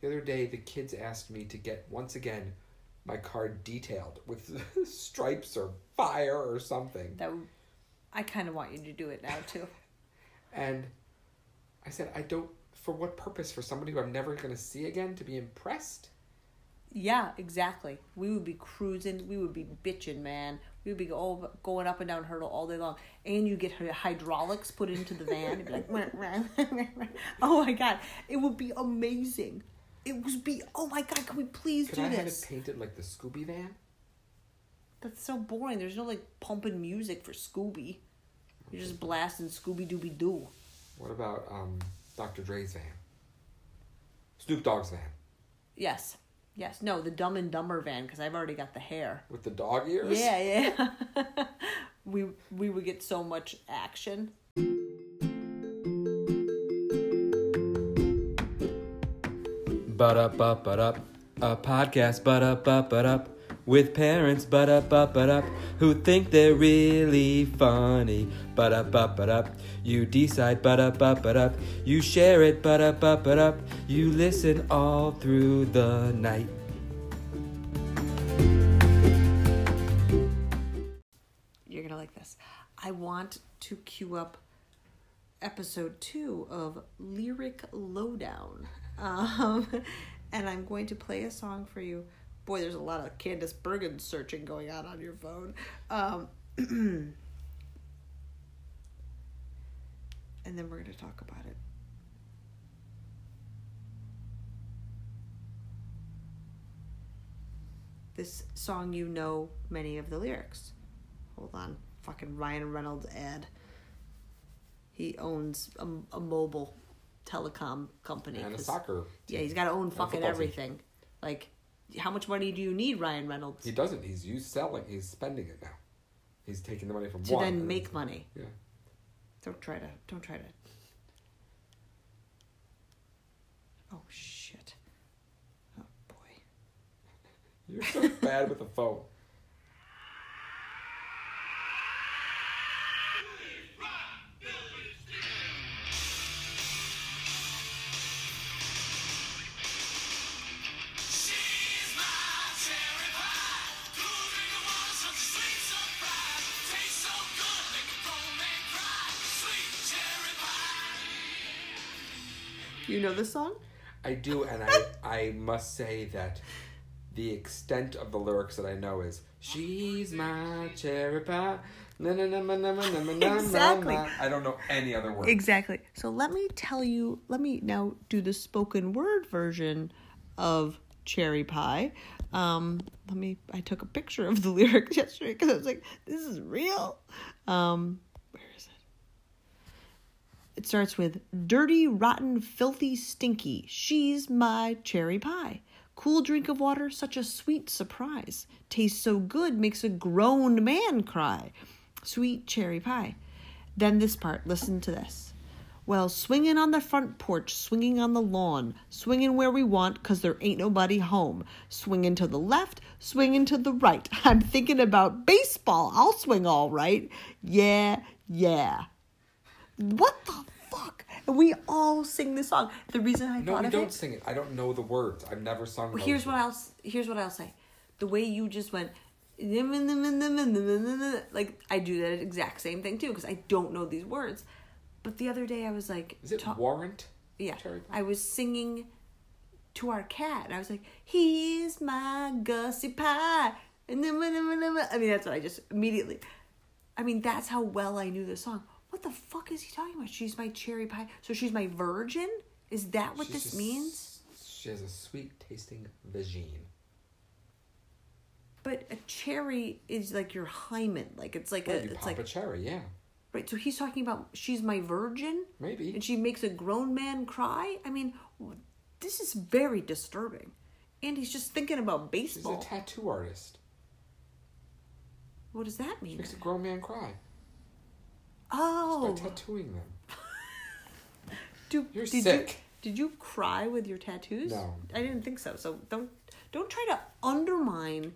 The other day, the kids asked me to get once again my car detailed with stripes or fire or something. That I kind of want you to do it now too. And I said, I don't. For what purpose? For somebody who I'm never going to see again to be impressed? Yeah, exactly. We would be cruising. We would be bitching, man. We would be go, going up and down hurdle all day long. And you get hydraulics put into the van. be like, oh my god, it would be amazing. It would be. Oh my god, can we please Could do I this? have it painted like the Scooby van? That's so boring. There's no like pumping music for Scooby. You're just blasting Scooby Dooby Doo. What about um, Dr. Dre's van? Snoop Dogg's van Yes. Yes. No, the Dumb and Dumber van because I've already got the hair. with the dog ears. Yeah, yeah. we we would get so much action. But up, but up, a podcast, but up, but up, with parents, but up, but up, who think they're really funny. But up, but up, you decide, but up, but up, you share it, but up, but up, you listen all through the night. You're gonna like this. I want to cue up episode two of Lyric Lowdown, um, and I'm going to play a song for you. Boy, there's a lot of Candice Bergen searching going on on your phone. Um, and then we're going to talk about it. This song, you know many of the lyrics. Hold on. Fucking Ryan Reynolds ad. He owns a, a mobile telecom company. And a soccer. Yeah, he's got to own fucking football team. everything. Like, how much money do you need, Ryan Reynolds, He doesn't. He's used selling. He's spending it now. He's taking the money from to one. then make money? Yeah. Don't try to. Don't try to. Oh shit! Oh boy. You're so bad with the phone. You know this song? I do, and I I must say that the extent of the lyrics that I know is "She's my cherry pie." Na, na, na, na, na, na, na, exactly. Na, na. I don't know any other words. Exactly. So let me tell you. Let me now do the spoken word version of "Cherry Pie." Um, let me. I took a picture of the lyrics yesterday because I was like, "This is real." Um, it starts with dirty, rotten, filthy, stinky. She's my cherry pie. Cool drink of water, such a sweet surprise. Tastes so good, makes a grown man cry. Sweet cherry pie. Then this part, listen to this. Well, swinging on the front porch, swinging on the lawn, swinging where we want, 'cause there ain't nobody home. Swinging to the left, swinging to the right. I'm thinking about baseball. I'll swing all right. Yeah, yeah. What the fuck? And we all sing this song. The reason I no, thought we of don't it. sing it. I don't know the words. I've never sung. Well, those here's what else. Here's what I'll say. The way you just went, like I do that exact same thing too because I don't know these words. But the other day I was like, Is it ta- warrant? yeah? I was singing to our cat, and I was like, "He's my Gussie Pie," and then I mean that's what I just immediately. I mean that's how well I knew the song. What the fuck is he talking about? She's my cherry pie. So she's my virgin. Is that what She's this means? She has a sweet tasting vagine. But a cherry is like your hymen. Like it's like a you it's pop like a cherry, yeah. right. So he's talking about she's my virgin, Maybe. and she makes a grown man cry. I mean, this is very disturbing. And he's just thinking about baseball. She's a tattoo artist. what does that mean? Makes a grown man cry Oh, tattooing them. do, You're did sick. You, did you cry with your tattoos? No. I didn't think so. So don't don't try to undermine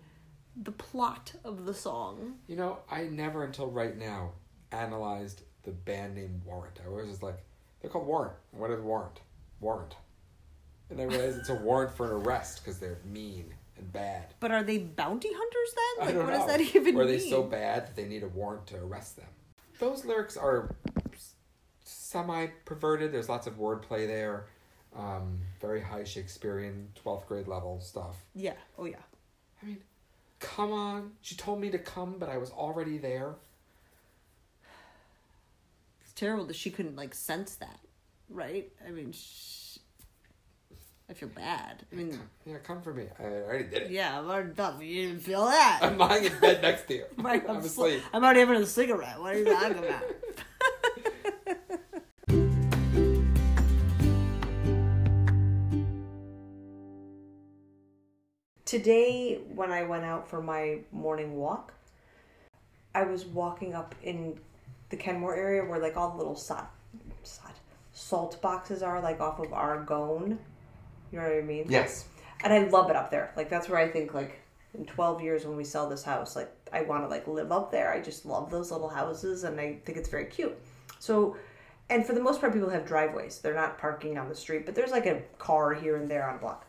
the plot of the song. You know, I never until right now analyzed the band name Warrant. I was just like, they're called Warrant. What is Warrant? Warrant. and I realized it's a warrant for an arrest because they're mean and bad. But are they bounty hunters then? Like, what know. does that even Or are they so bad that they need a warrant to arrest them? Those lyrics are semi perverted. There's lots of wordplay there. Um, very high Shakespearean 12th grade level stuff. Yeah. Oh yeah. I mean, come on. She told me to come, but I was already there. It's terrible that she couldn't like sense that, right? I mean, sh- I feel bad. I mean, Yeah, come for me. I already did it. yeah, I've already done. it. You didn't feel that. I'm lying in bed next to you. Right, I'm, I'm, sl- asleep. I'm already having a cigarette. What are you talking about? Today, when I went out for my morning walk, I was walking up in the Kenmore area where like all the little salt, salt, salt boxes are, like off of Argonne. You know what I mean? Yes. And I love it up there. Like that's where I think like in 12 years when we sell this house, like I want to like live up there. I just love those little houses and I think it's very cute. So, and for the most part, people have driveways. They're not parking on the street, but there's like a car here and there on a block.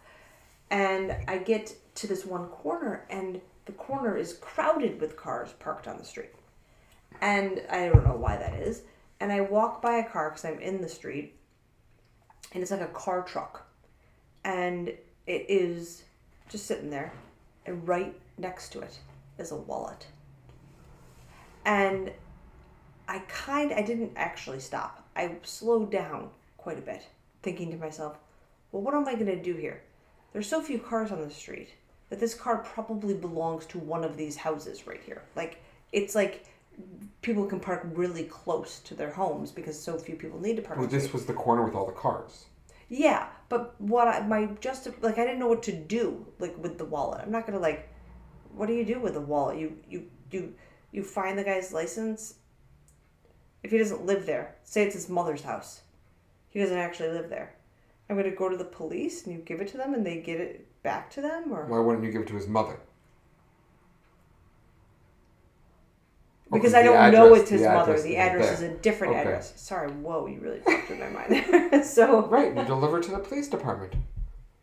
And I get to this one corner, and the corner is crowded with cars parked on the street. And I don't know why that is. And I walk by a car because I'm in the street, and it's like a car truck. And it is just sitting there, and right next to it is a wallet. And I kind I didn't actually stop. I slowed down quite a bit, thinking to myself, well, what am I going to do here? There's so few cars on the street that this car probably belongs to one of these houses right here. Like, it's like people can park really close to their homes because so few people need to park. Well, this was the corner with all the cars. Yeah, but what I my just like I didn't know what to do like with the wallet. I'm not gonna like, what do you do with the wallet? You you you you find the guy's license. If he doesn't live there, say it's his mother's house, he doesn't actually live there. I'm gonna go to the police and you give it to them and they give it back to them or Why wouldn't you give it to his mother? Oh, because Okay, I don't know it's his the mother. address The address is a different Okay. address. Sorry, whoa, you really fucked with my mind. so Right, you deliver to the police department.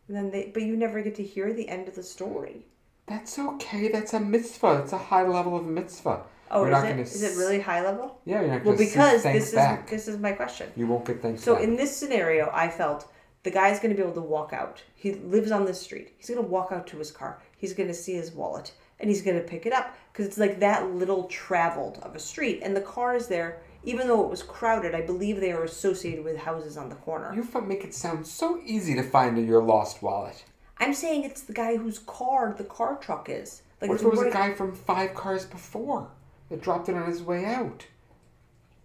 then they, but you never get to hear the end of the story. That's okay. That's a mitzvah. That's a high level of mitzvah. Oh, is not it? Is it really high level? Yeah, you're not Well, because this back. is this is my question. You won't get thanks So back. in this scenario, I felt the guy's going to be able to walk out. He lives on this street. He's going to walk out to his car. He's going to see his wallet and he's going to pick it up because it's like that little traveled of a street and the car is there. Even though it was crowded, I believe they are associated with houses on the corner. You f- make it sound so easy to find your lost wallet. I'm saying it's the guy whose car the car truck is. Like What if it's it was a guy from five cars before that dropped it on his way out?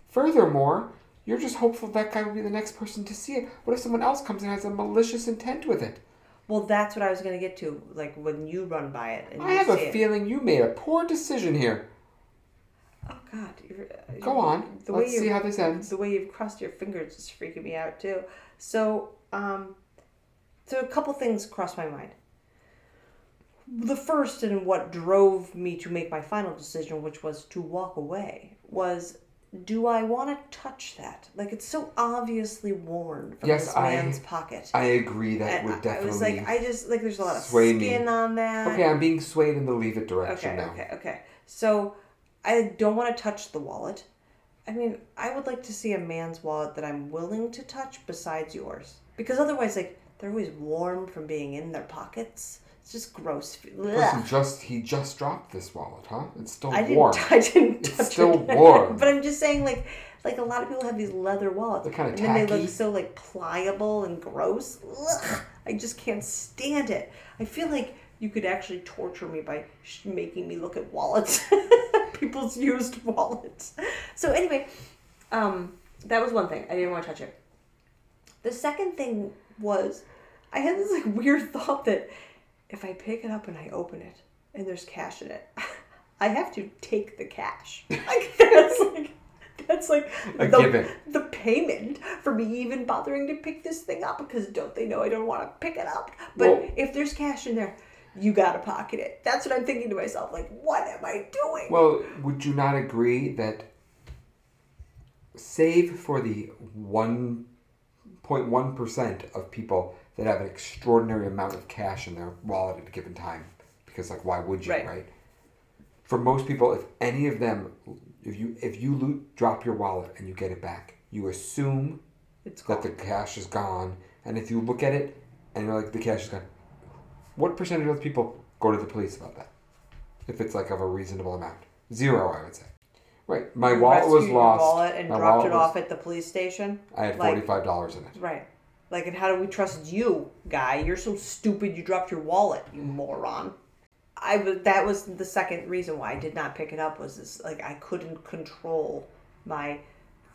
Furthermore, you're just hopeful that guy will be the next person to see it. What if someone else comes and has a malicious intent with it? Well, that's what I was going to get to. Like when you run by it and I have see a it. feeling you made a poor decision here. Oh God! You're, uh, Go on. The way Let's see you- how this ends. The way you've crossed your fingers is freaking me out too. So, um, so a couple things crossed my mind. The first and what drove me to make my final decision, which was to walk away, was do I want to touch that? Like it's so obviously worn from Yes, this I- man's pocket. I agree that And would definitely. I was like, I just like there's a lot of sway me. skin on that. okay, I'm being swayed in the leave it direction Okay, now. okay, okay. So I don't want to touch the wallet. I mean, I would like to see a man's wallet that I'm willing to touch besides yours. Because otherwise, like, they're always warm from being in their pockets. It's just gross. Ugh. he just he just dropped this wallet, huh? It's still I didn't, warm. I didn't It's touch still it. warm. but I'm just saying, like, like a lot of people have these leather wallets, They're kinda and then they look so like pliable and gross. Ugh, I just can't stand it. I feel like you could actually torture me by sh- making me look at wallets, people's used wallets. So anyway, um, that was one thing. I didn't want to touch it. The second thing was, I had this like weird thought that if I pick it up and I open it and there's cash in it, I have to take the cash. Like that's like that's like A the, given. the payment for me even bothering to pick this thing up because don't they know I don't want to pick it up? But Well- if there's cash in there, you gotta pocket it. That's what I'm thinking to myself. Like, what am I doing? Well, would you not agree that save for the 1.1% of people that have an extraordinary amount of cash in their wallet at a given time. Because like, why would you, Right. right? For most people, if any of them, if you if you loot, drop your wallet and you get it back, you assume It's that the cash is gone. And if you look at it and you're like, the cash is gone, what percentage of those people go to the police about that? If it's like of a reasonable amount, zero, I would say. Right, my You wallet was lost. wallet and my dropped wallet it was- off at the police station. I had like- forty five dollars in it. Right. Like, and how do we trust you, guy? You're so stupid. You dropped your wallet, you moron. I was. That was the second reason why I did not pick it up. Was this like I couldn't control my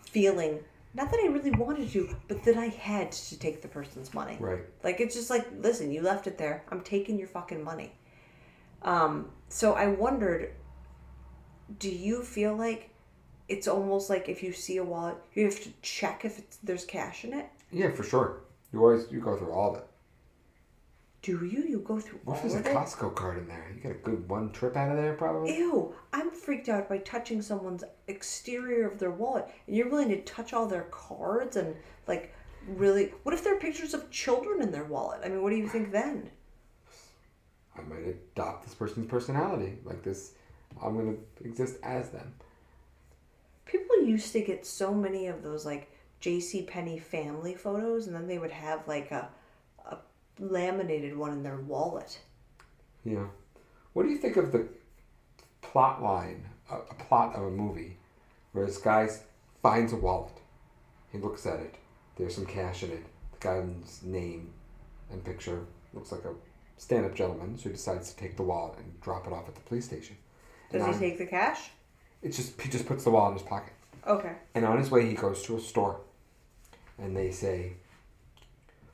feeling. Not that I really wanted to, but that I had to take the person's money. Right. Like it's just like, listen, you left it there. I'm taking your fucking money. Um. So I wondered. Do you feel like it's almost like if you see a wallet, you have to check if it's, there's cash in it? Yeah, for sure. You always you go through all of it. Do you? You go through What all if there's a it? Costco card in there? You get a good one trip out of there, probably. Ew! I'm freaked out by touching someone's exterior of their wallet, and you're willing to touch all their cards and like really. What if there are pictures of children in their wallet? I mean, what do you think then? I might adopt this person's personality. Like this, I'm gonna exist as them. People used to get so many of those like J.C. Penney family photos, and then they would have like a a laminated one in their wallet. Yeah. What do you think of the plot line, a, a plot of a movie, where this guy finds a wallet, he looks at it, there's some cash in it, the guy's name and picture looks like a stand-up gentleman, so he decides to take the wallet and drop it off at the police station. Does And he on- take the cash? It's just he just puts the wallet in his pocket. Okay. And on his way, he goes to a store, and they say,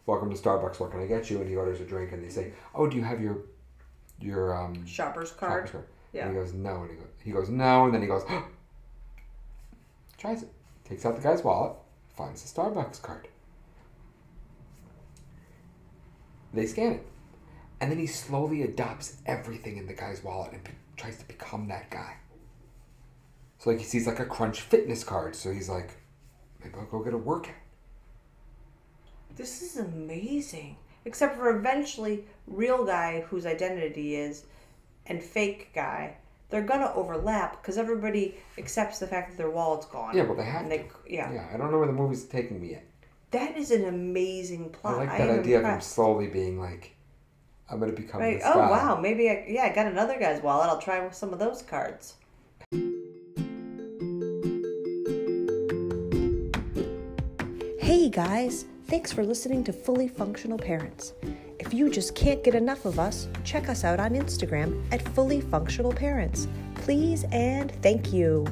"Welcome to Starbucks. What can I get you?" And he orders a drink, and they say, "Oh, do you have your your um Shopper's card. shopper's card?" Yeah. And he goes, "No." And he goes, he goes, "No." And then he goes, tries it, takes out the guy's wallet, finds the Starbucks card. They scan it, and then he slowly adopts everything in the guy's wallet and tries to become that guy. So like he sees like a Crunch Fitness card, so he's like, maybe I'll go get a workout. This is amazing. Except for eventually, real guy whose identity is and fake guy, they're gonna overlap because everybody accepts the fact that their wallet's gone. Yeah, well they have And to. they, yeah. Yeah, I don't know where the movie's taking me yet. that is an amazing plot. I like that am idea of him slowly being like, I'm gonna become Right. this Oh guy. wow, maybe I yeah I got another guy's wallet. I'll try some of those cards. Hey guys, thanks for listening to Fully Functional Parents. If you just can't get enough of us, check us out on Instagram at Fully Functional Parents. Please and thank you.